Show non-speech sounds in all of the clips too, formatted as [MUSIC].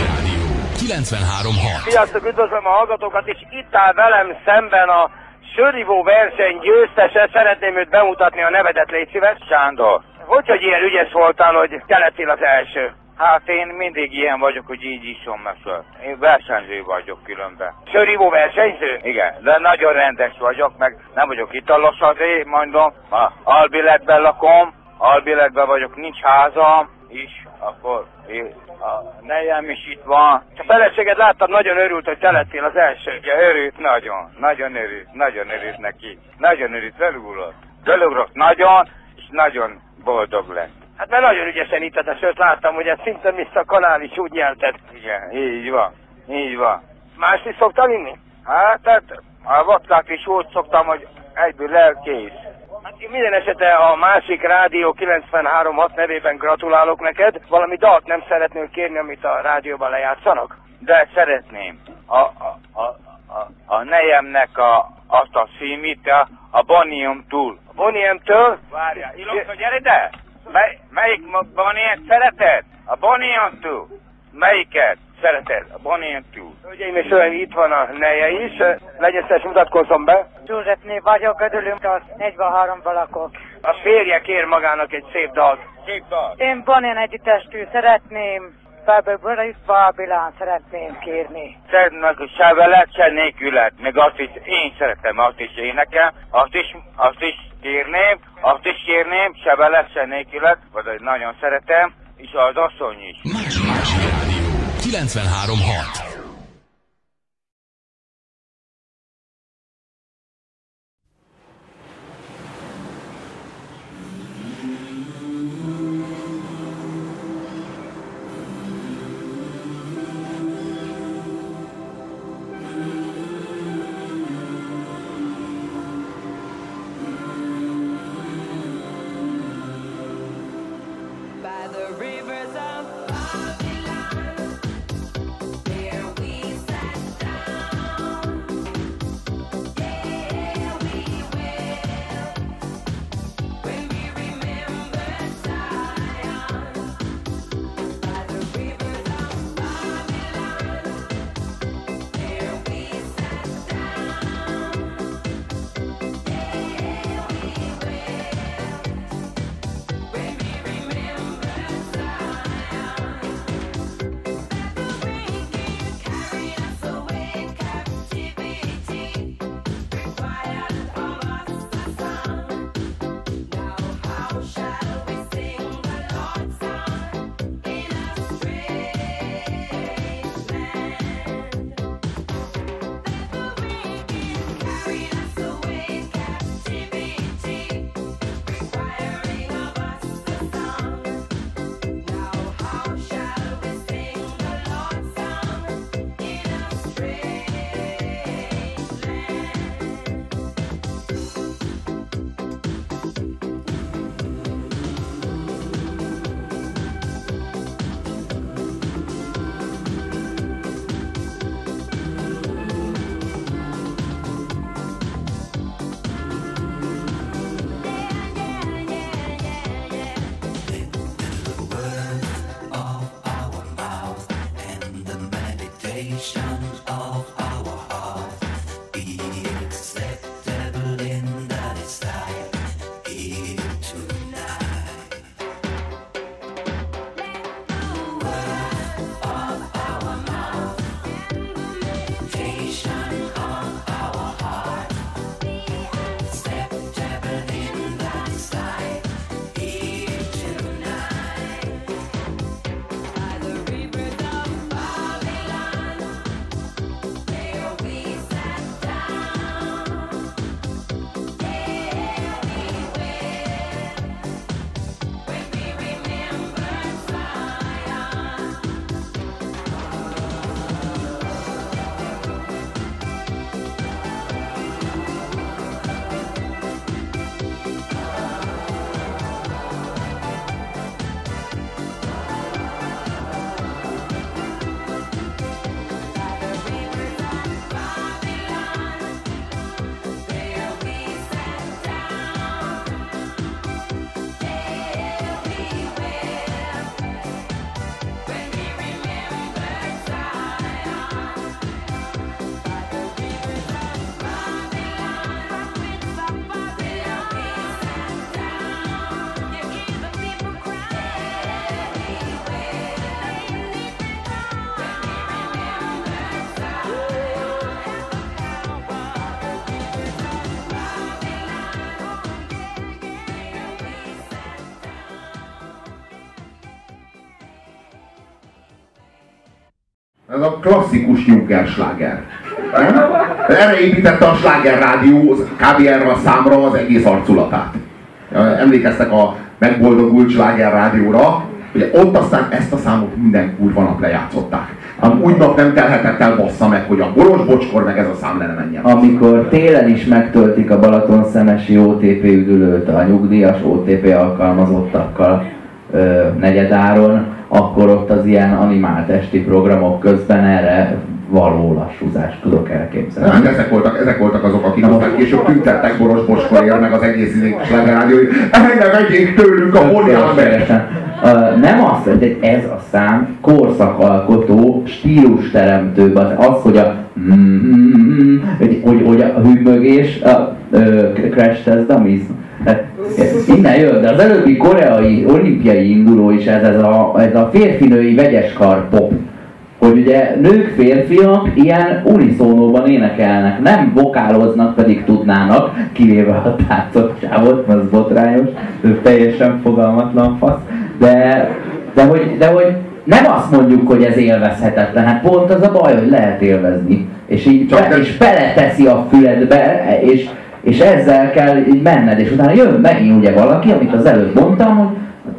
Rádió 93.6 Sziasztok, üdvözlöm a hallgatókat, és itt áll velem szemben a sörivó verseny győztese. Szeretném őt bemutatni a nevedet, légy szíves. Sándor. Hogy, hogy ilyen ügyes voltál, hogy te lettél az első? Hát én mindig ilyen vagyok, hogy így iszom meg föl. Én versenyző vagyok különben. Sörivó versenyző? Igen, de nagyon rendes vagyok, meg nem vagyok italos azért, mondom. Ha albilletben lakom, albilletben vagyok, nincs házam is, akkor én, a nejem is itt van. A feleséged láttam, nagyon örült, hogy te lettél az első. Ugye örült nagyon, nagyon örült, nagyon örült neki. Nagyon örült, felugrott. Felugrott nagyon, és nagyon boldog lett. Hát mert nagyon ügyesen itted a sört, láttam, hogy ez szinte Mr. Kanál is úgy nyelted. Igen, így van, így van. Mást is szoktál inni? Hát, tehát a vodkát is úgy szoktam, hogy egyből elkész. Hát én minden esetre a másik rádió 93.6 nevében gratulálok neked. Valami dalt nem szeretnél kérni, amit a rádióban lejátszanak? De szeretném a, a, a, a, a nejemnek a, azt a címét, a, a Bonium túl. A Boniem-től? Várjál, Ilonka, gyere ide! Mely, melyik Boniet szereted? A Bonium túl. Melyiket Bonium túl. Hölgyeim és uraim, itt van a neje is. Legyen szíves, mutatkozzon be. Zsuzsepné vagyok, örülünk, a 43-ban lakok. A férje kér magának egy szép dalt. Szép dal. Én Bonén együttestű szeretném, Fábel Boris Babilán szeretném kérni. Szeretnek se veled, se nélkület. Meg azt is, én szeretem, azt is énekel, azt is, azt is kérném, azt is kérném, se veled, se nélkület, vagy nagyon szeretem, és az asszony is. Másik Rádió 93.6 Ez a klasszikus sláger. Nem? Erre építette a sláger rádió kb. a számra az egész arculatát. Emlékeztek a megboldogult sláger rádióra, Ugye ott aztán ezt a számot minden kurva nap lejátszották. Ám úgy nap nem telhetett el bassza meg, hogy a boros bocskor meg ez a szám lenne menjen. Amikor télen is megtöltik a Balaton szemesi OTP üdülőt a nyugdíjas OTP alkalmazottakkal ö, negyedáron, akkor ott az ilyen animált esti programok közben erre való lassúzást tudok elképzelni. Hát ezek voltak, ezek voltak azok, akik aztán később tüntettek Boros Bocskorért, meg az egész izé sláger rádió, hogy ne vegyék tőlünk a! Ö, Nem az, hogy ez a szám korszakalkotó, stílusteremtő, az, az hogy a mm, hogy, hogy, hogy a hűmögés, a ö, crash test dummies, Innen jön, de az előbbi koreai olimpiai induló is ez, ez a, ez a férfinői vegyes kar pop. Hogy ugye nők, férfiak ilyen uniszónóban énekelnek, nem vokáloznak, pedig tudnának, kivéve a táncosávot, az botrányos, ő teljesen fogalmatlan fasz, de, de, hogy, de hogy nem azt mondjuk, hogy ez élvezhetetlen, hát pont az a baj, hogy lehet élvezni. És így Csak be, és beleteszi a füledbe, és, és ezzel kell így menned, és utána jön megint ugye valaki, amit az előbb mondtam, hogy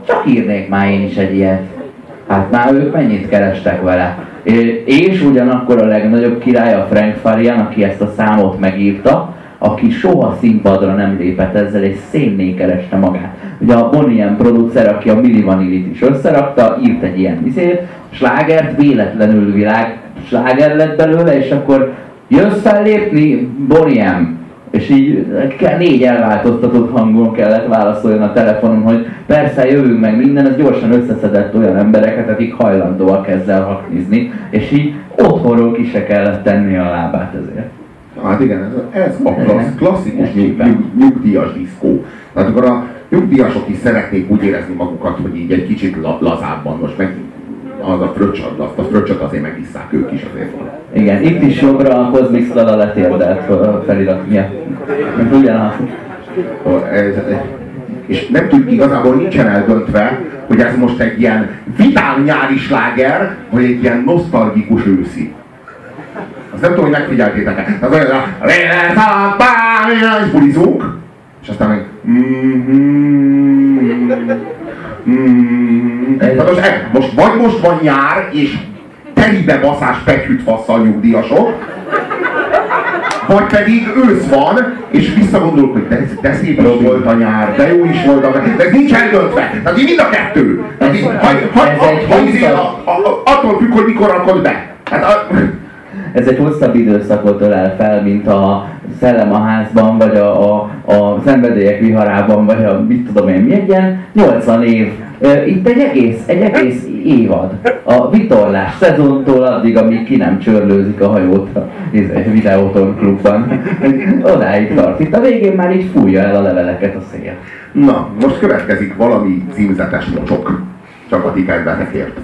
csak írnék már én is egy ilyet. Hát már ők mennyit kerestek vele. És ugyanakkor a legnagyobb király a Frank Farian, aki ezt a számot megírta, aki soha színpadra nem lépett ezzel, és szénné kereste magát. Ugye a Bonnie producer, aki a Milli Vanillit is összerakta, írt egy ilyen izét, slágert, véletlenül világ sláger lett belőle, és akkor jössz fellépni, Bonnie. És így négy elváltoztatott hangon kellett válaszoljon a telefonon, hogy persze jövünk meg minden, ez gyorsan összeszedett olyan embereket, akik hajlandóak ezzel haknizni, és így otthonról ki se kellett tenni a lábát ezért. Hát igen, ez, a klassz, klasszikus nyug, nyug, nyugdíjas diszkó. Tehát akkor a nyugdíjasok is szeretnék úgy érezni magukat, hogy így egy kicsit la, lazábban, most meg az a fröccsad, azt a fröccsöt azért megisszák ők is azért. Igen, itt is jobbra a Cosmic Lala letérdelt felirat miatt. Ugyanaz. És nem tudjuk, igazából nincsen eldöntve, hogy ez most egy ilyen vidám nyári sláger, vagy egy ilyen nosztalgikus őszi. Azt nem tudom, hogy megfigyeltétek-e. Tehát olyan, a Léle, szapá, és bulizunk, és aztán meg... Tehát most, e- most vagy most van nyár, és telibe baszás peküt fasszal nyugdíjasok, vagy pedig ősz van, és visszagondolok, hogy de, de szép is volt a nyár, de jó is volt a de ez nincs eldöntve. Tehát így mind a kettő. Tehát így, ha, ha, Ez ha, egy ha, hosszabb- a, a, attól függ, hogy mikor rakod be. Hát a, [LAUGHS] Ez egy hosszabb időszakot ölel fel, mint a szellem a házban, vagy a, a, a szenvedélyek viharában, vagy a mit tudom én, mi egy ilyen 80 év. Itt egy egész, egy egész évad. A vitorlás szezontól addig, amíg ki nem csörlőzik a hajót a izé, videóton klubban. Odáig tart. Itt a végén már így fújja el a leveleket a szél. na, most következik valami címzetes mocsok. Csak a ti kedvetekért.